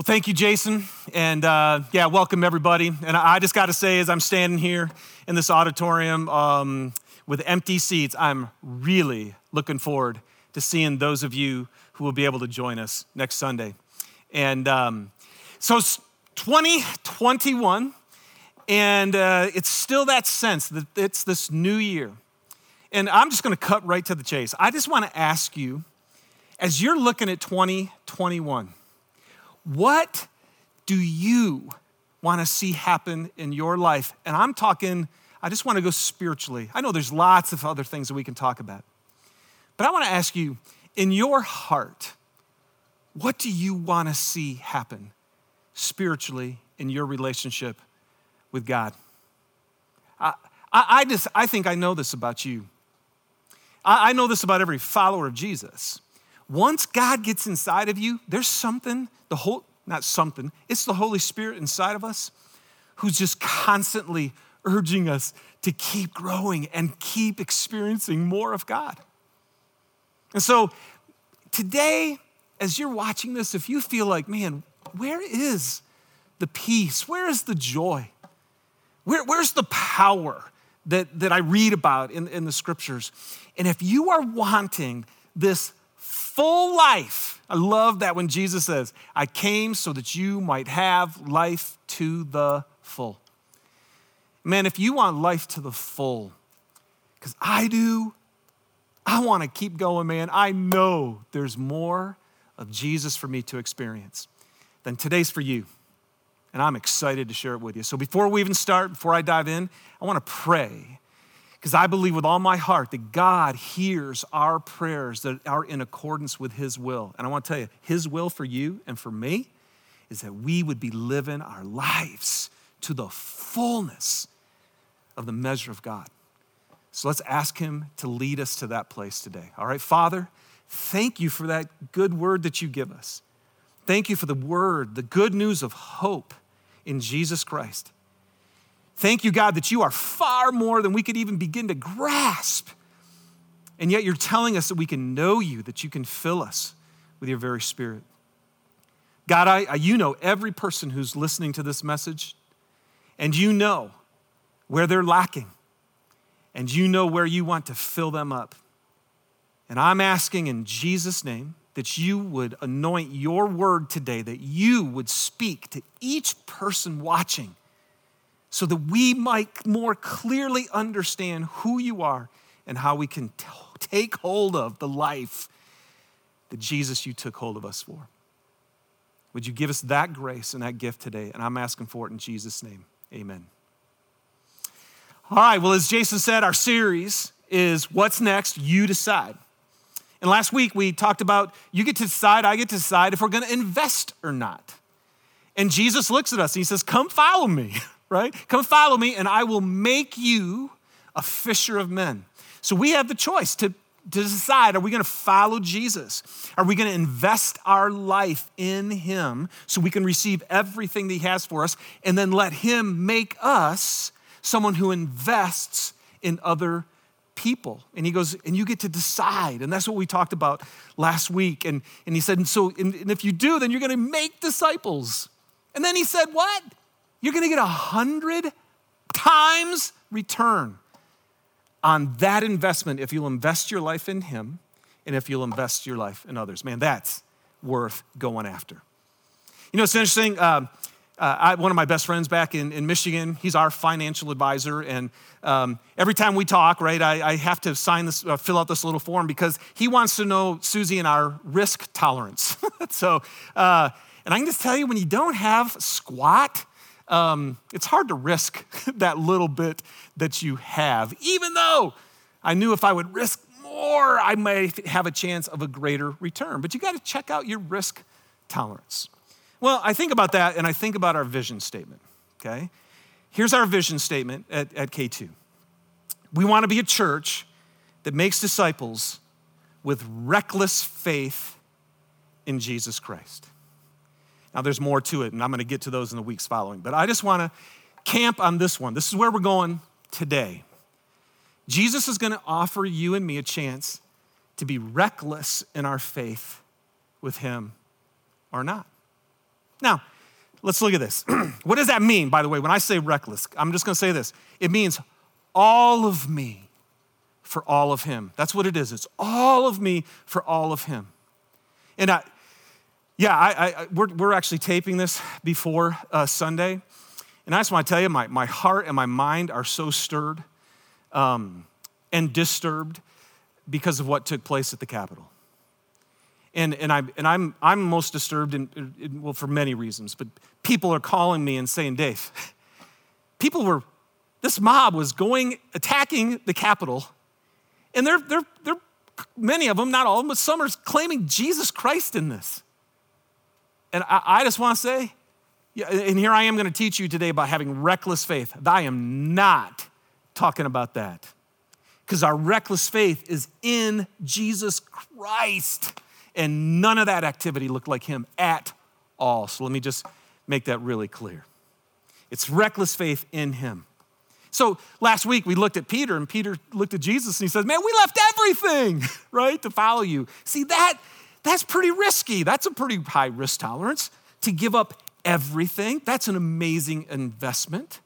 Well, thank you, Jason. And uh, yeah, welcome everybody. And I just got to say, as I'm standing here in this auditorium um, with empty seats, I'm really looking forward to seeing those of you who will be able to join us next Sunday. And um, so it's 2021, and uh, it's still that sense that it's this new year. And I'm just going to cut right to the chase. I just want to ask you, as you're looking at 2021, what do you want to see happen in your life? And I'm talking, I just want to go spiritually. I know there's lots of other things that we can talk about. But I want to ask you, in your heart, what do you want to see happen spiritually in your relationship with God? I, I, I just, I think I know this about you. I, I know this about every follower of Jesus. Once God gets inside of you, there's something the whole, not something, it's the Holy Spirit inside of us who's just constantly urging us to keep growing and keep experiencing more of God. And so today, as you're watching this, if you feel like, man, where is the peace? Where is the joy? Where, where's the power that, that I read about in, in the scriptures? And if you are wanting this full life. I love that when Jesus says, I came so that you might have life to the full. Man, if you want life to the full, because I do, I want to keep going, man. I know there's more of Jesus for me to experience. Then today's for you. And I'm excited to share it with you. So before we even start, before I dive in, I want to pray because I believe with all my heart that God hears our prayers that are in accordance with His will. And I want to tell you, His will for you and for me is that we would be living our lives to the fullness of the measure of God. So let's ask Him to lead us to that place today. All right, Father, thank you for that good word that you give us. Thank you for the word, the good news of hope in Jesus Christ. Thank you, God, that you are far more than we could even begin to grasp. And yet you're telling us that we can know you, that you can fill us with your very spirit. God, I, I, you know every person who's listening to this message, and you know where they're lacking, and you know where you want to fill them up. And I'm asking in Jesus' name that you would anoint your word today, that you would speak to each person watching so that we might more clearly understand who you are and how we can t- take hold of the life that Jesus, you took hold of us for. Would you give us that grace and that gift today? And I'm asking for it in Jesus' name. Amen. All right, well, as Jason said, our series is What's Next? You Decide. And last week we talked about you get to decide, I get to decide if we're going to invest or not. And Jesus looks at us and he says, Come follow me. right? Come follow me, and I will make you a fisher of men. So we have the choice to, to decide are we going to follow Jesus? Are we going to invest our life in Him so we can receive everything that He has for us and then let Him make us someone who invests in other people? And He goes, and you get to decide. And that's what we talked about last week. And, and He said, and so and, and if you do, then you're going to make disciples. And then He said, what? You're going to get a hundred times return on that investment if you'll invest your life in Him and if you'll invest your life in others. Man, that's worth going after. You know, it's interesting. Uh, uh, I, one of my best friends back in, in Michigan, he's our financial advisor. And um, every time we talk, right, I, I have to sign this, uh, fill out this little form because he wants to know Susie and our risk tolerance. so, uh, and I can just tell you when you don't have squat, um, it's hard to risk that little bit that you have, even though I knew if I would risk more, I might have a chance of a greater return. But you got to check out your risk tolerance. Well, I think about that and I think about our vision statement, okay? Here's our vision statement at, at K2 we want to be a church that makes disciples with reckless faith in Jesus Christ. Now, there's more to it, and I'm going to get to those in the weeks following. But I just want to camp on this one. This is where we're going today. Jesus is going to offer you and me a chance to be reckless in our faith with Him or not. Now, let's look at this. what does that mean, by the way, when I say reckless? I'm just gonna say this it means all of me for all of him. That's what it is. It's all of me for all of him. And I, yeah, I, I, we're, we're actually taping this before uh, Sunday. And I just want to tell you, my, my heart and my mind are so stirred um, and disturbed because of what took place at the Capitol. And, and, I, and I'm, I'm most disturbed, in, in, well, for many reasons, but people are calling me and saying, Dave, people were, this mob was going, attacking the Capitol, and they're, they're, they're, many of them, not all of them, but some are claiming Jesus Christ in this. And I, I just want to say, and here I am going to teach you today about having reckless faith. I am not talking about that because our reckless faith is in Jesus Christ. And none of that activity looked like him at all. So let me just make that really clear. It's reckless faith in him. So last week we looked at Peter, and Peter looked at Jesus and he says, Man, we left everything, right, to follow you. See, that that's pretty risky. That's a pretty high risk tolerance to give up everything. That's an amazing investment.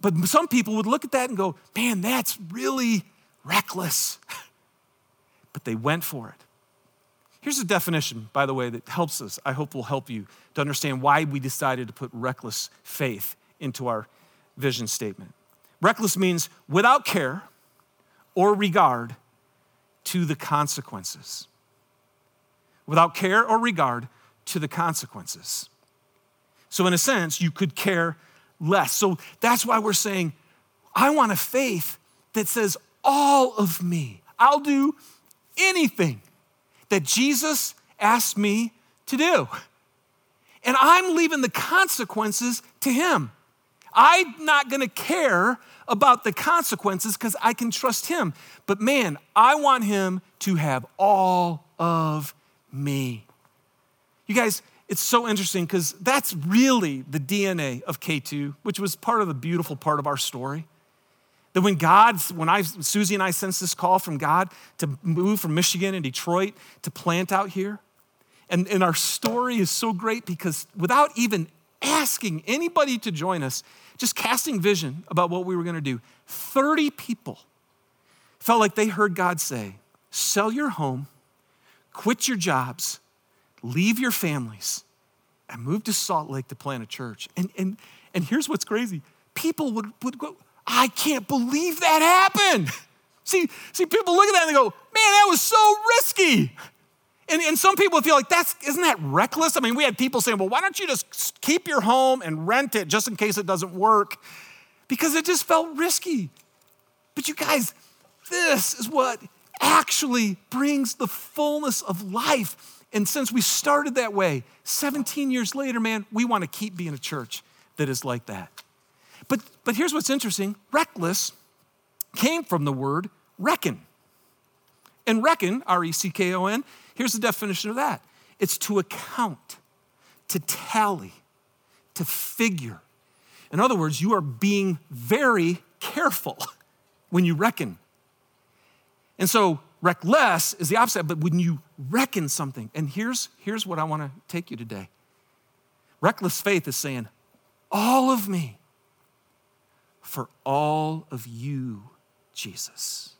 But some people would look at that and go, Man, that's really reckless. But they went for it. Here's a definition, by the way, that helps us, I hope will help you to understand why we decided to put reckless faith into our vision statement. Reckless means without care or regard to the consequences. Without care or regard to the consequences. So, in a sense, you could care less. So, that's why we're saying, I want a faith that says, all of me, I'll do anything that Jesus asked me to do. And I'm leaving the consequences to Him. I'm not gonna care about the consequences because I can trust Him. But man, I want Him to have all of me. You guys, it's so interesting because that's really the DNA of K2, which was part of the beautiful part of our story. That when God, when I, Susie and I sensed this call from God to move from Michigan and Detroit to plant out here, and, and our story is so great because without even asking anybody to join us, just casting vision about what we were going to do, 30 people felt like they heard God say, Sell your home, quit your jobs, leave your families, and move to Salt Lake to plant a church. And, and, and here's what's crazy people would, would go, I can't believe that happened. See, see, people look at that and they go, man, that was so risky. And, and some people feel like that's isn't that reckless? I mean, we had people saying, well, why don't you just keep your home and rent it just in case it doesn't work? Because it just felt risky. But you guys, this is what actually brings the fullness of life. And since we started that way, 17 years later, man, we want to keep being a church that is like that. But, but here's what's interesting reckless came from the word reckon. And reckon, R E C K O N, here's the definition of that it's to account, to tally, to figure. In other words, you are being very careful when you reckon. And so, reckless is the opposite, but when you reckon something, and here's, here's what I want to take you today reckless faith is saying, all of me for all of you, Jesus.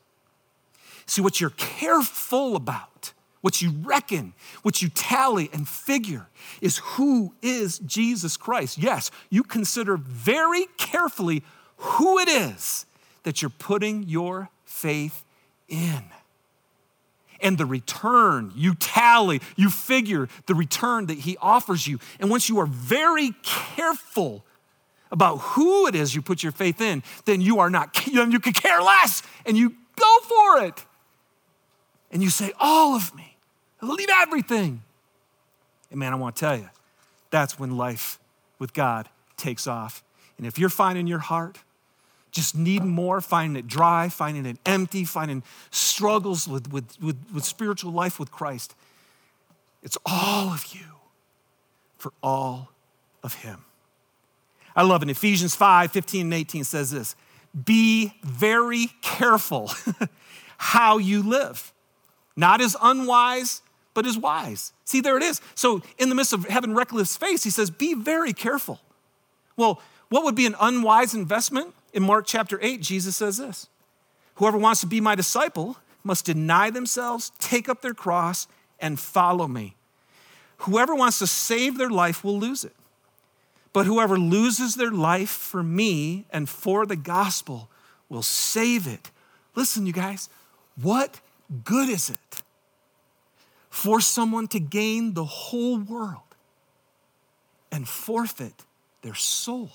See, what you're careful about, what you reckon, what you tally and figure is who is Jesus Christ. Yes, you consider very carefully who it is that you're putting your faith in. And the return, you tally, you figure the return that he offers you. And once you are very careful about who it is you put your faith in, then you are not, you could care less and you go for it. And you say, All of me, I leave everything. And man, I want to tell you, that's when life with God takes off. And if you're finding your heart, just needing more, finding it dry, finding it empty, finding struggles with, with, with, with spiritual life with Christ, it's all of you for all of Him. I love it. Ephesians 5 15 and 18 says this Be very careful how you live, not as unwise, but as wise. See, there it is. So, in the midst of having reckless faith, he says, Be very careful. Well, what would be an unwise investment? In Mark chapter 8, Jesus says this Whoever wants to be my disciple must deny themselves, take up their cross, and follow me. Whoever wants to save their life will lose it. But whoever loses their life for me and for the gospel will save it. Listen, you guys, what good is it for someone to gain the whole world and forfeit their soul?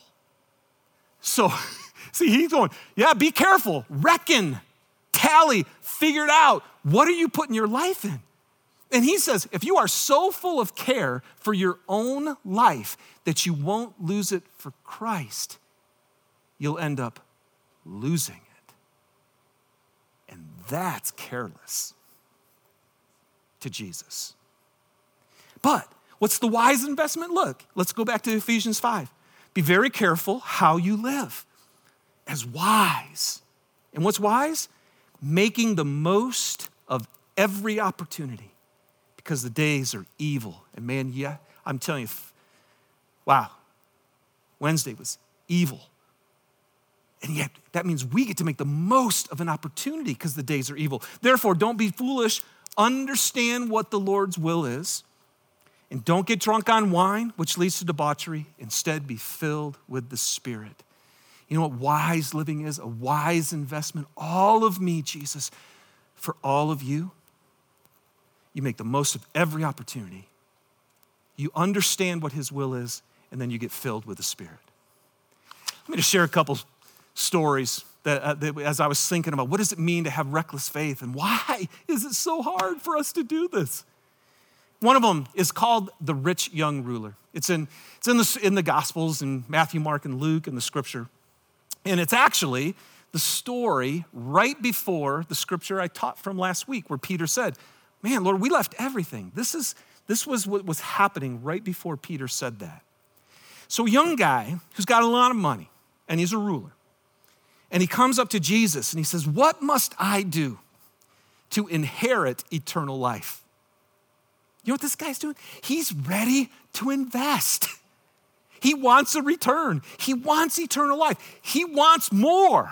So, see, he's going, yeah, be careful, reckon, tally, figure it out. What are you putting your life in? And he says, if you are so full of care for your own life that you won't lose it for Christ, you'll end up losing it. And that's careless to Jesus. But what's the wise investment? Look, let's go back to Ephesians 5. Be very careful how you live as wise. And what's wise? Making the most of every opportunity because the days are evil. And man, yeah, I'm telling you, wow, Wednesday was evil. And yet, that means we get to make the most of an opportunity because the days are evil. Therefore, don't be foolish. Understand what the Lord's will is. And don't get drunk on wine, which leads to debauchery. Instead, be filled with the Spirit. You know what wise living is? A wise investment. All of me, Jesus, for all of you. You make the most of every opportunity. You understand what His will is, and then you get filled with the Spirit. Let me just share a couple stories that, uh, that, as I was thinking about what does it mean to have reckless faith and why is it so hard for us to do this? One of them is called the rich young ruler. It's in, it's in, the, in the Gospels, in Matthew, Mark, and Luke, in the scripture. And it's actually the story right before the scripture I taught from last week, where Peter said, Man, Lord, we left everything. This, is, this was what was happening right before Peter said that. So, a young guy who's got a lot of money, and he's a ruler, and he comes up to Jesus and he says, What must I do to inherit eternal life? You know what this guy's doing? He's ready to invest. He wants a return. He wants eternal life. He wants more.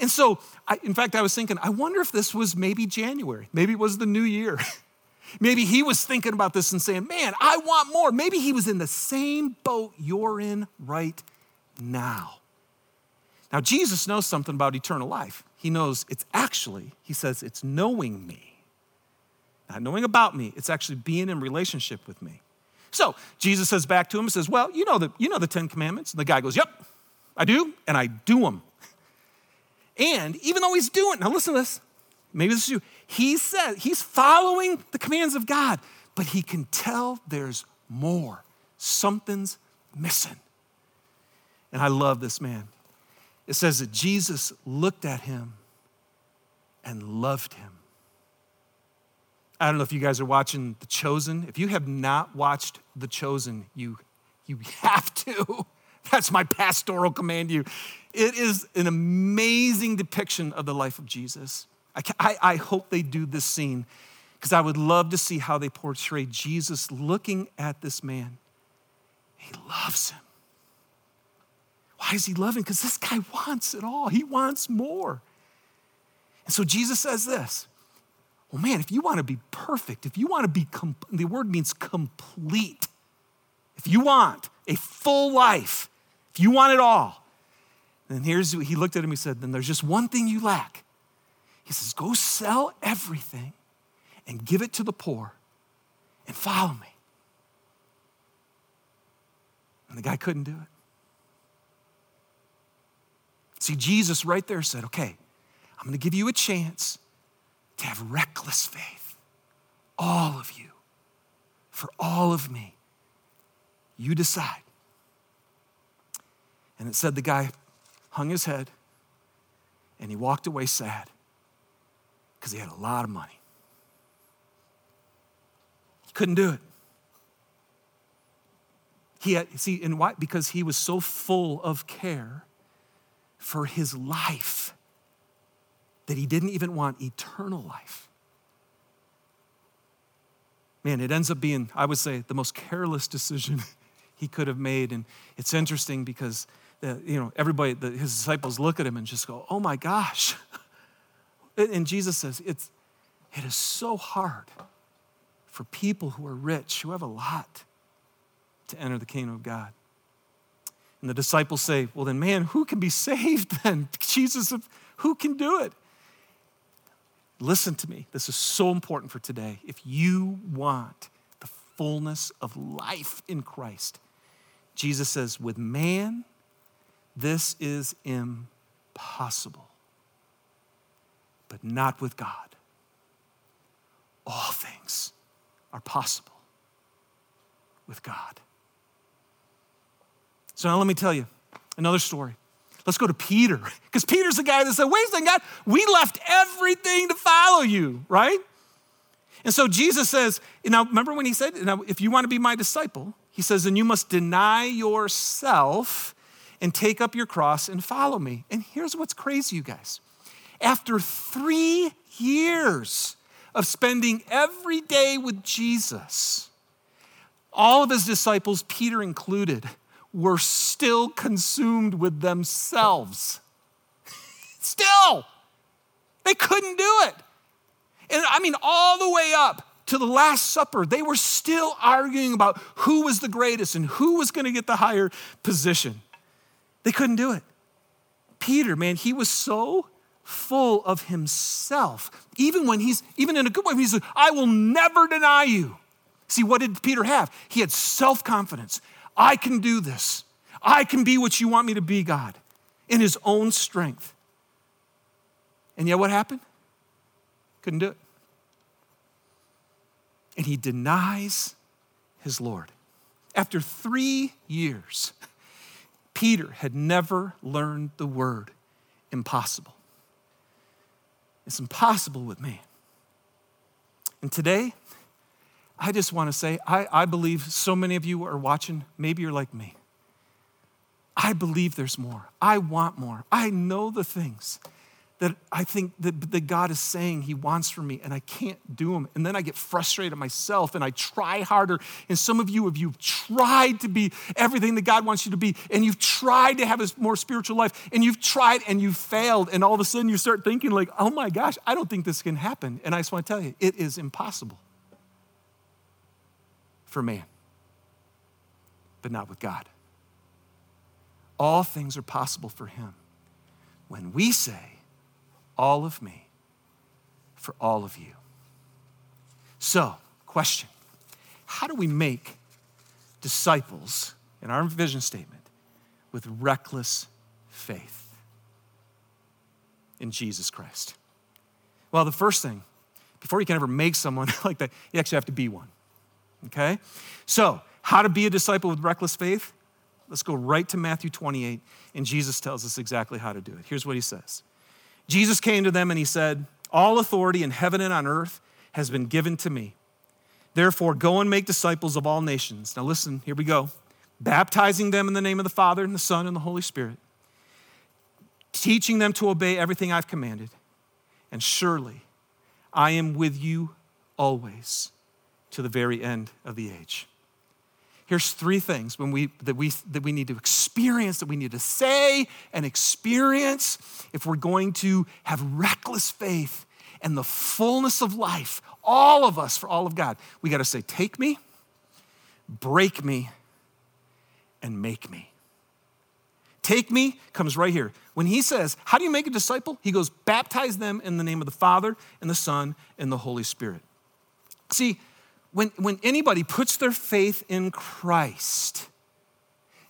And so, I, in fact, I was thinking, I wonder if this was maybe January. Maybe it was the new year. maybe he was thinking about this and saying, Man, I want more. Maybe he was in the same boat you're in right now. Now, Jesus knows something about eternal life. He knows it's actually, he says, it's knowing me. Not knowing about me, it's actually being in relationship with me. So Jesus says back to him and says, Well, you know the, you know the Ten Commandments. And the guy goes, Yep, I do, and I do them. And even though he's doing, now listen to this, maybe this is you, he said he's following the commands of God, but he can tell there's more. Something's missing. And I love this man. It says that Jesus looked at him and loved him. I don't know if you guys are watching The Chosen. If you have not watched The Chosen, you, you have to. That's my pastoral command to you. It is an amazing depiction of the life of Jesus. I, I, I hope they do this scene because I would love to see how they portray Jesus looking at this man. He loves him. Why is he loving? Because this guy wants it all. He wants more. And so Jesus says this Well, man, if you want to be perfect, if you want to be, com- the word means complete. If you want a full life, if you want it all, then here's, he looked at him, he said, then there's just one thing you lack. He says, go sell everything and give it to the poor and follow me. And the guy couldn't do it. See, Jesus right there said, okay, I'm going to give you a chance to have reckless faith. All of you, for all of me. You decide. And it said the guy hung his head and he walked away sad because he had a lot of money. He couldn't do it. He had, see, and why? Because he was so full of care for his life that he didn't even want eternal life. man, it ends up being, I would say, the most careless decision he could have made. And it's interesting because, the, you know, everybody, the, his disciples look at him and just go, oh my gosh. And Jesus says, it's, it is so hard for people who are rich, who have a lot, to enter the kingdom of God. And the disciples say, Well, then, man, who can be saved then? Jesus, who can do it? Listen to me. This is so important for today. If you want the fullness of life in Christ, Jesus says, with man, this is impossible, but not with God. All things are possible with God. So now let me tell you another story. Let's go to Peter, because Peter's the guy that said, Wait a second, God, we left everything to follow you, right? And so Jesus says, now remember when he said, now, if you want to be my disciple, he says, then you must deny yourself and take up your cross and follow me. And here's what's crazy, you guys. After three years of spending every day with Jesus, all of his disciples, Peter included, were still consumed with themselves. still, they couldn't do it. And I mean, all the way up to the Last Supper, they were still arguing about who was the greatest and who was going to get the higher position. They couldn't do it. Peter, man, he was so full of himself. Even when he's, even in a good way, he's like, I will never deny you. See, what did Peter have? He had self confidence. I can do this. I can be what you want me to be, God, in his own strength. And yet, what happened? Couldn't do it. And he denies his Lord. After three years, Peter had never learned the word impossible. It's impossible with me. And today, I just want to say, I, I believe so many of you are watching, maybe you're like me. I believe there's more. I want more. I know the things that I think that, that God is saying He wants from me, and I can't do them. And then I get frustrated myself and I try harder. And some of you, if you've tried to be everything that God wants you to be, and you've tried to have a more spiritual life, and you've tried and you've failed, and all of a sudden you start thinking, like, oh my gosh, I don't think this can happen. And I just want to tell you, it is impossible for man, but not with God. All things are possible for him when we say, all of me for all of you. So, question How do we make disciples in our vision statement with reckless faith in Jesus Christ? Well, the first thing, before you can ever make someone like that, you actually have to be one. Okay? So, how to be a disciple with reckless faith? Let's go right to Matthew 28, and Jesus tells us exactly how to do it. Here's what he says Jesus came to them and he said, All authority in heaven and on earth has been given to me. Therefore, go and make disciples of all nations. Now, listen, here we go. Baptizing them in the name of the Father and the Son and the Holy Spirit, teaching them to obey everything I've commanded. And surely I am with you always to the very end of the age. Here's three things when we, that, we, that we need to experience, that we need to say and experience if we're going to have reckless faith and the fullness of life, all of us, for all of God. We got to say, Take me, break me, and make me. Take me comes right here. When he says, How do you make a disciple? He goes, Baptize them in the name of the Father and the Son and the Holy Spirit. See, when, when anybody puts their faith in Christ,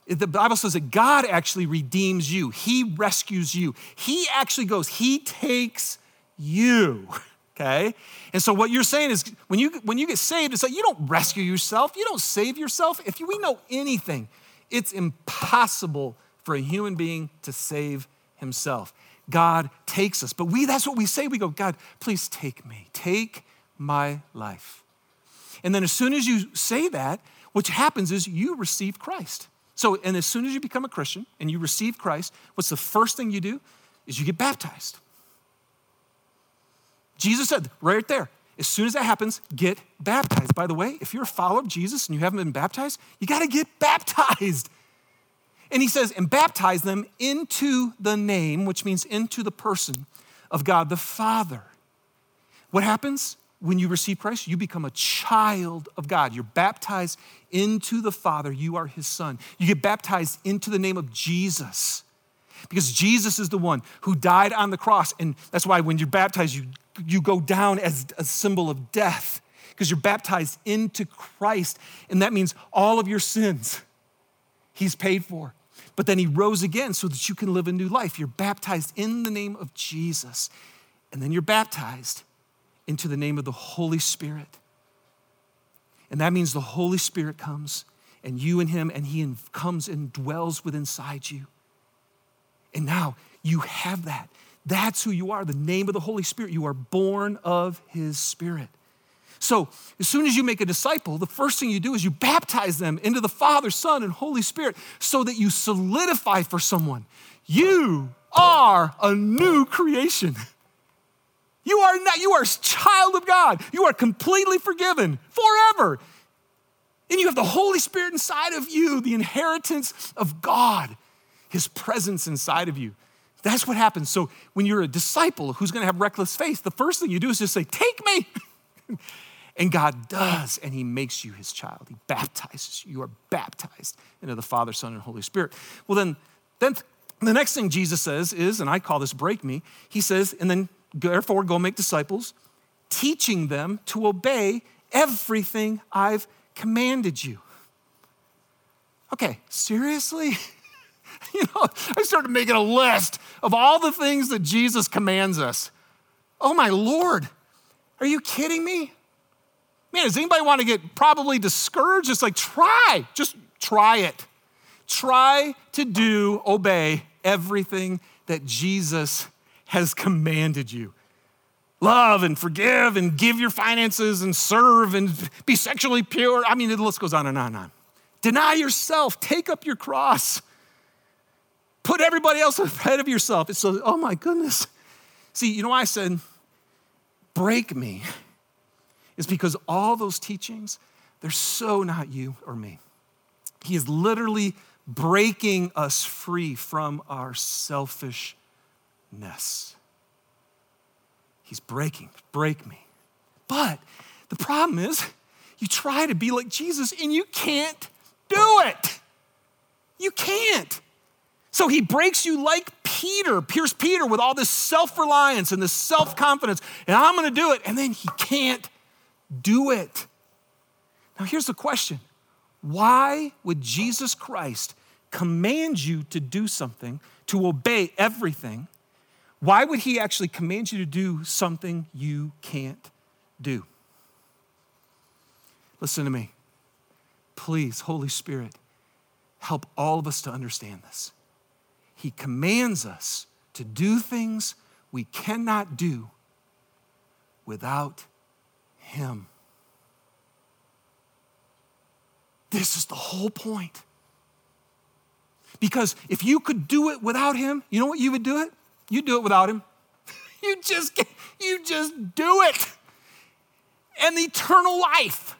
the Bible says that God actually redeems you, He rescues you. He actually goes, He takes you. Okay? And so what you're saying is when you when you get saved, it's like you don't rescue yourself, you don't save yourself. If we know anything, it's impossible for a human being to save himself. God takes us. But we that's what we say. We go, God, please take me. Take my life. And then as soon as you say that, what happens is you receive Christ. So, and as soon as you become a Christian and you receive Christ, what's the first thing you do? Is you get baptized. Jesus said right there, as soon as that happens, get baptized. By the way, if you're a follower of Jesus and you haven't been baptized, you got to get baptized. And he says, and baptize them into the name, which means into the person of God the Father. What happens when you receive Christ? You become a child of God. You're baptized into the Father. You are his son. You get baptized into the name of Jesus because Jesus is the one who died on the cross. And that's why when you're baptized, you, you go down as a symbol of death because you're baptized into Christ. And that means all of your sins, He's paid for. But then He rose again so that you can live a new life. You're baptized in the name of Jesus. And then you're baptized into the name of the Holy Spirit. And that means the Holy Spirit comes and you and Him, and He comes and dwells within inside you. And now you have that. That's who you are, the name of the Holy Spirit. You are born of His Spirit. So, as soon as you make a disciple, the first thing you do is you baptize them into the Father, Son, and Holy Spirit so that you solidify for someone. You are a new creation. You are not, you are a child of God. You are completely forgiven forever. And you have the Holy Spirit inside of you, the inheritance of God his presence inside of you. That's what happens. So when you're a disciple who's going to have reckless faith, the first thing you do is just say, Take me. and God does, and He makes you His child. He baptizes you. You are baptized into the Father, Son, and Holy Spirit. Well, then, then the next thing Jesus says is, and I call this break me, He says, and then therefore go make disciples, teaching them to obey everything I've commanded you. Okay, seriously? you know, I started making a list of all the things that Jesus commands us. Oh my Lord, are you kidding me? Man, does anybody want to get probably discouraged? Just like try, just try it. Try to do, obey everything that Jesus has commanded you. Love and forgive and give your finances and serve and be sexually pure. I mean, the list goes on and on and on. Deny yourself, take up your cross. Put everybody else ahead of yourself. It's so, oh my goodness. See, you know why I said, break me? Is because all those teachings, they're so not you or me. He is literally breaking us free from our selfishness. He's breaking, break me. But the problem is, you try to be like Jesus and you can't do it. You can't. So he breaks you like Peter, Pierce Peter, with all this self reliance and this self confidence, and I'm gonna do it. And then he can't do it. Now, here's the question why would Jesus Christ command you to do something, to obey everything? Why would he actually command you to do something you can't do? Listen to me. Please, Holy Spirit, help all of us to understand this. He commands us to do things we cannot do without Him. This is the whole point. Because if you could do it without Him, you know what you would do it? You do it without Him. you just you just do it. And the eternal life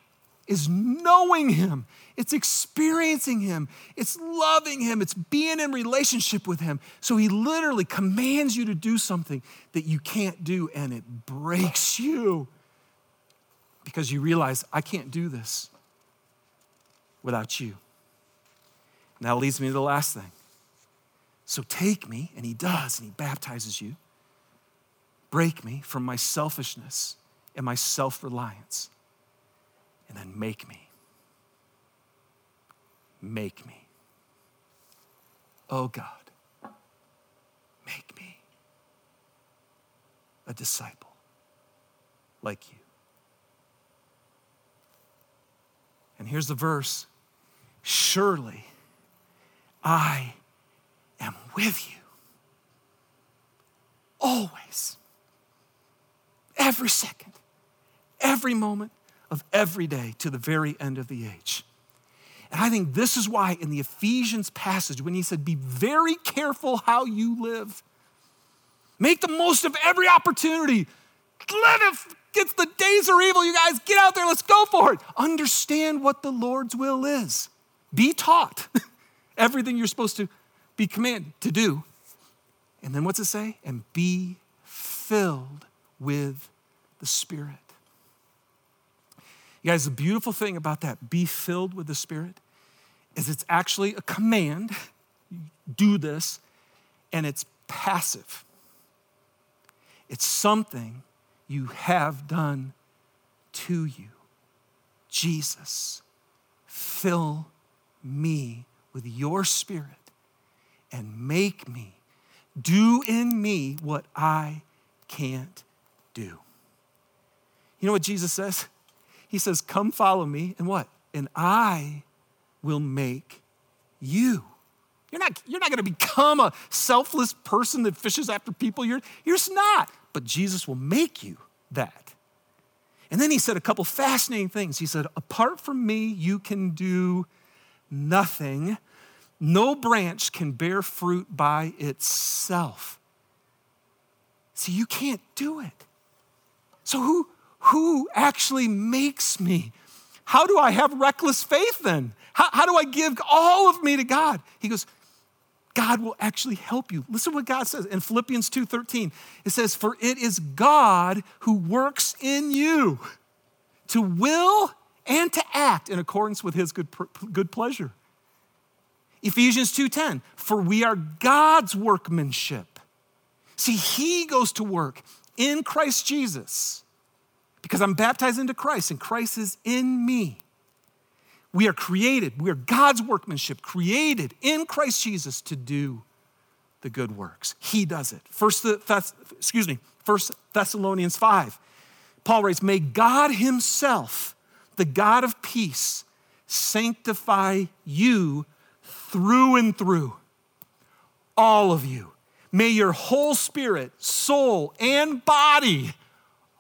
is knowing Him it's experiencing Him, it's loving Him, it's being in relationship with Him. So He literally commands you to do something that you can't do, and it breaks you because you realize, I can't do this without you. And that leads me to the last thing. So take me, and He does, and He baptizes you. Break me from my selfishness and my self reliance, and then make me make me. Oh God, make me a disciple like you. And here's the verse Surely I am with you always, every second, every moment of every day to the very end of the age. And I think this is why in the Ephesians passage, when he said, Be very careful how you live, make the most of every opportunity let it, it's the days are evil, you guys. Get out there, let's go for it. Understand what the Lord's will is. Be taught everything you're supposed to be commanded to do. And then what's it say? And be filled with the Spirit. You guys, the beautiful thing about that, be filled with the Spirit, is it's actually a command. Do this, and it's passive. It's something you have done to you. Jesus, fill me with your spirit and make me do in me what I can't do. You know what Jesus says? He says, Come follow me, and what? And I will make you. You're not, you're not going to become a selfless person that fishes after people. You're, you're just not. But Jesus will make you that. And then he said a couple fascinating things. He said, Apart from me, you can do nothing. No branch can bear fruit by itself. See, you can't do it. So, who, who actually makes me? How do I have reckless faith then? How, how do I give all of me to God? He goes, God will actually help you. Listen what God says in Philippians 2:13. It says, "For it is God who works in you to will and to act in accordance with his good, good pleasure." Ephesians 2:10, "For we are God's workmanship." See, he goes to work in Christ Jesus because I'm baptized into Christ and Christ is in me. We are created, we are God's workmanship, created in Christ Jesus to do the good works. He does it. First, excuse me, First Thessalonians 5. Paul writes, May God Himself, the God of peace, sanctify you through and through. All of you. May your whole spirit, soul, and body,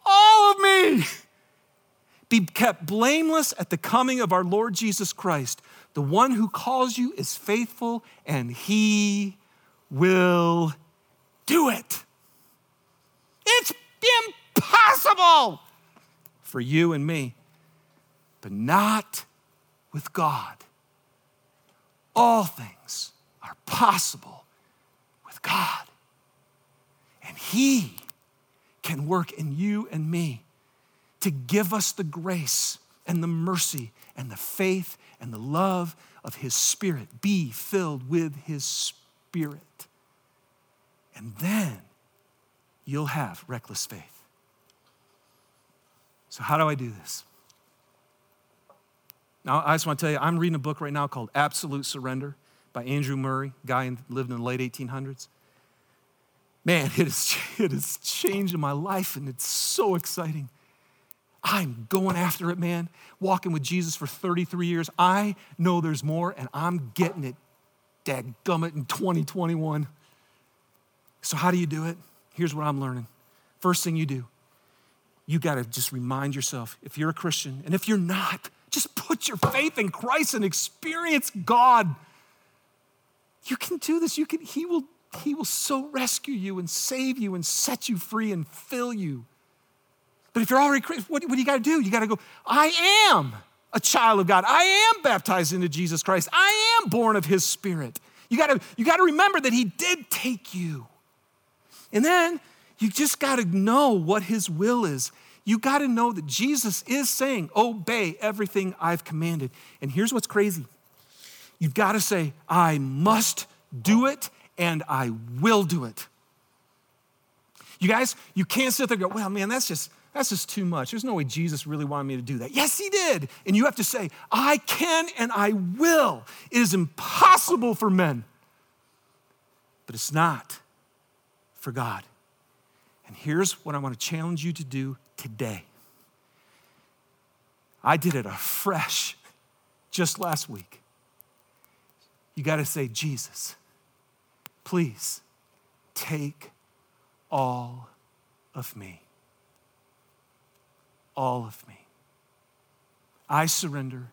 all of me, be kept blameless at the coming of our Lord Jesus Christ. The one who calls you is faithful, and he will do it. It's impossible for you and me, but not with God. All things are possible with God. And He can work in you and me to give us the grace and the mercy and the faith and the love of His Spirit. Be filled with His Spirit. And then you'll have reckless faith. So, how do I do this? Now, I just want to tell you, I'm reading a book right now called Absolute Surrender by Andrew Murray, guy who lived in the late 1800s. Man, it has, it has changed my life, and it's so exciting. I'm going after it, man. Walking with Jesus for 33 years. I know there's more, and I'm getting it, dadgummit, in 2021. So, how do you do it? Here's what I'm learning. First thing you do, you got to just remind yourself if you're a Christian, and if you're not, put your faith in Christ and experience God. You can do this. You can, he will, he will so rescue you and save you and set you free and fill you. But if you're already Christian, what, what do you got to do? You got to go, I am a child of God. I am baptized into Jesus Christ. I am born of his spirit. You got to you got to remember that he did take you. And then you just got to know what his will is. You got to know that Jesus is saying, "Obey everything I've commanded." And here's what's crazy. You've got to say, "I must do it and I will do it." You guys, you can't sit there and go, "Well, man, that's just that's just too much. There's no way Jesus really wanted me to do that. Yes, he did. And you have to say, I can and I will. It is impossible for men, but it's not for God. And here's what I want to challenge you to do today. I did it afresh just last week. You got to say, Jesus, please take all of me all of me. I surrender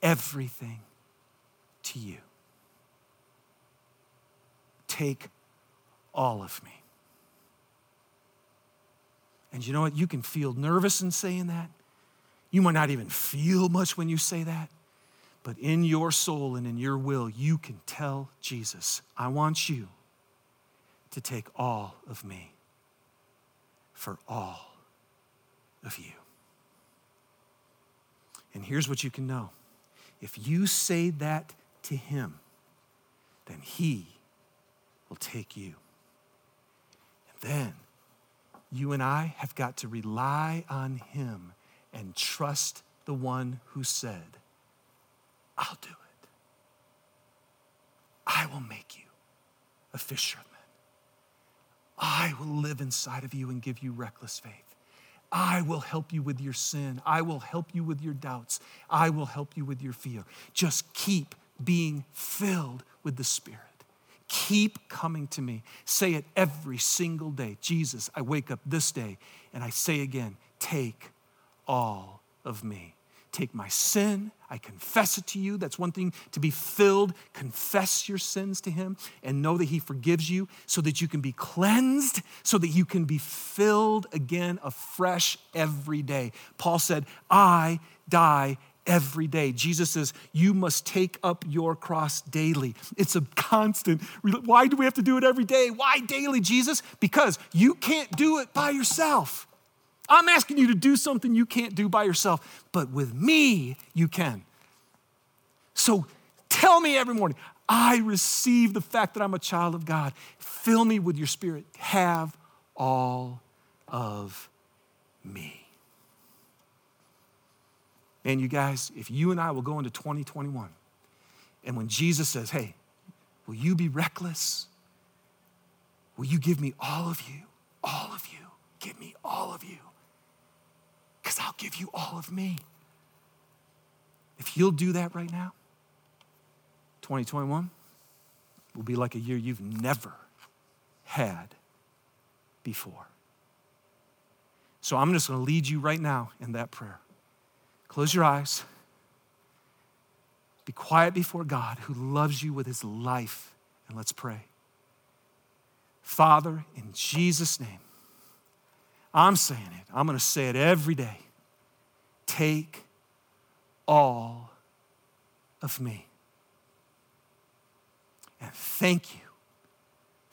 everything to you. Take all of me. And you know what? You can feel nervous in saying that. You might not even feel much when you say that. But in your soul and in your will, you can tell Jesus, I want you to take all of me for all of you. And here's what you can know if you say that to him, then he will take you. And then you and I have got to rely on him and trust the one who said, I'll do it. I will make you a fisherman. I will live inside of you and give you reckless faith. I will help you with your sin. I will help you with your doubts. I will help you with your fear. Just keep being filled with the Spirit. Keep coming to me. Say it every single day. Jesus, I wake up this day and I say again, take all of me. Take my sin, I confess it to you. That's one thing to be filled. Confess your sins to Him and know that He forgives you so that you can be cleansed, so that you can be filled again afresh every day. Paul said, I die every day. Jesus says, You must take up your cross daily. It's a constant. Why do we have to do it every day? Why daily, Jesus? Because you can't do it by yourself. I'm asking you to do something you can't do by yourself, but with me, you can. So tell me every morning, I receive the fact that I'm a child of God. Fill me with your spirit. Have all of me. And you guys, if you and I will go into 2021, and when Jesus says, Hey, will you be reckless? Will you give me all of you? All of you. Give me all of you because I'll give you all of me. If you'll do that right now, 2021 will be like a year you've never had before. So I'm just going to lead you right now in that prayer. Close your eyes. Be quiet before God who loves you with his life, and let's pray. Father, in Jesus' name, I'm saying it. I'm going to say it every day. Take all of me. And thank you.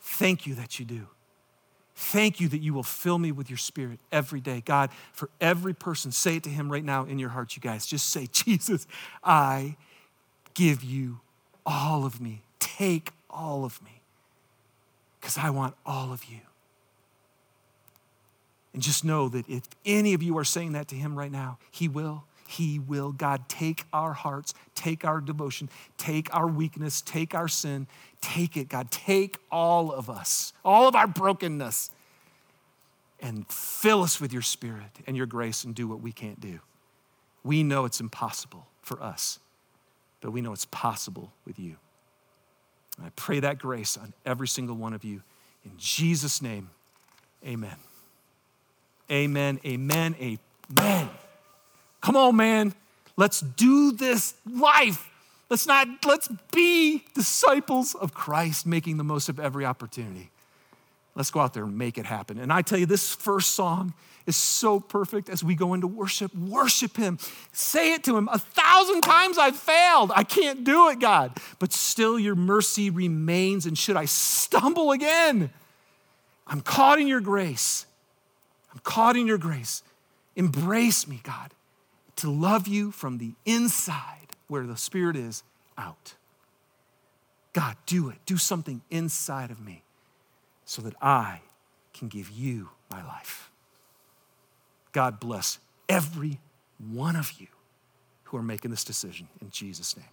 Thank you that you do. Thank you that you will fill me with your spirit every day. God, for every person, say it to him right now in your heart, you guys. Just say, Jesus, I give you all of me. Take all of me because I want all of you. And just know that if any of you are saying that to Him right now, He will. He will. God, take our hearts, take our devotion, take our weakness, take our sin, take it, God. Take all of us, all of our brokenness, and fill us with your spirit and your grace and do what we can't do. We know it's impossible for us, but we know it's possible with you. And I pray that grace on every single one of you. In Jesus' name, amen. Amen, amen, amen. Come on, man. Let's do this life. Let's not, let's be disciples of Christ, making the most of every opportunity. Let's go out there and make it happen. And I tell you, this first song is so perfect as we go into worship. Worship Him. Say it to Him. A thousand times I've failed. I can't do it, God. But still, your mercy remains. And should I stumble again, I'm caught in your grace. I'm caught in your grace. Embrace me, God, to love you from the inside where the Spirit is out. God, do it. Do something inside of me so that I can give you my life. God bless every one of you who are making this decision in Jesus' name.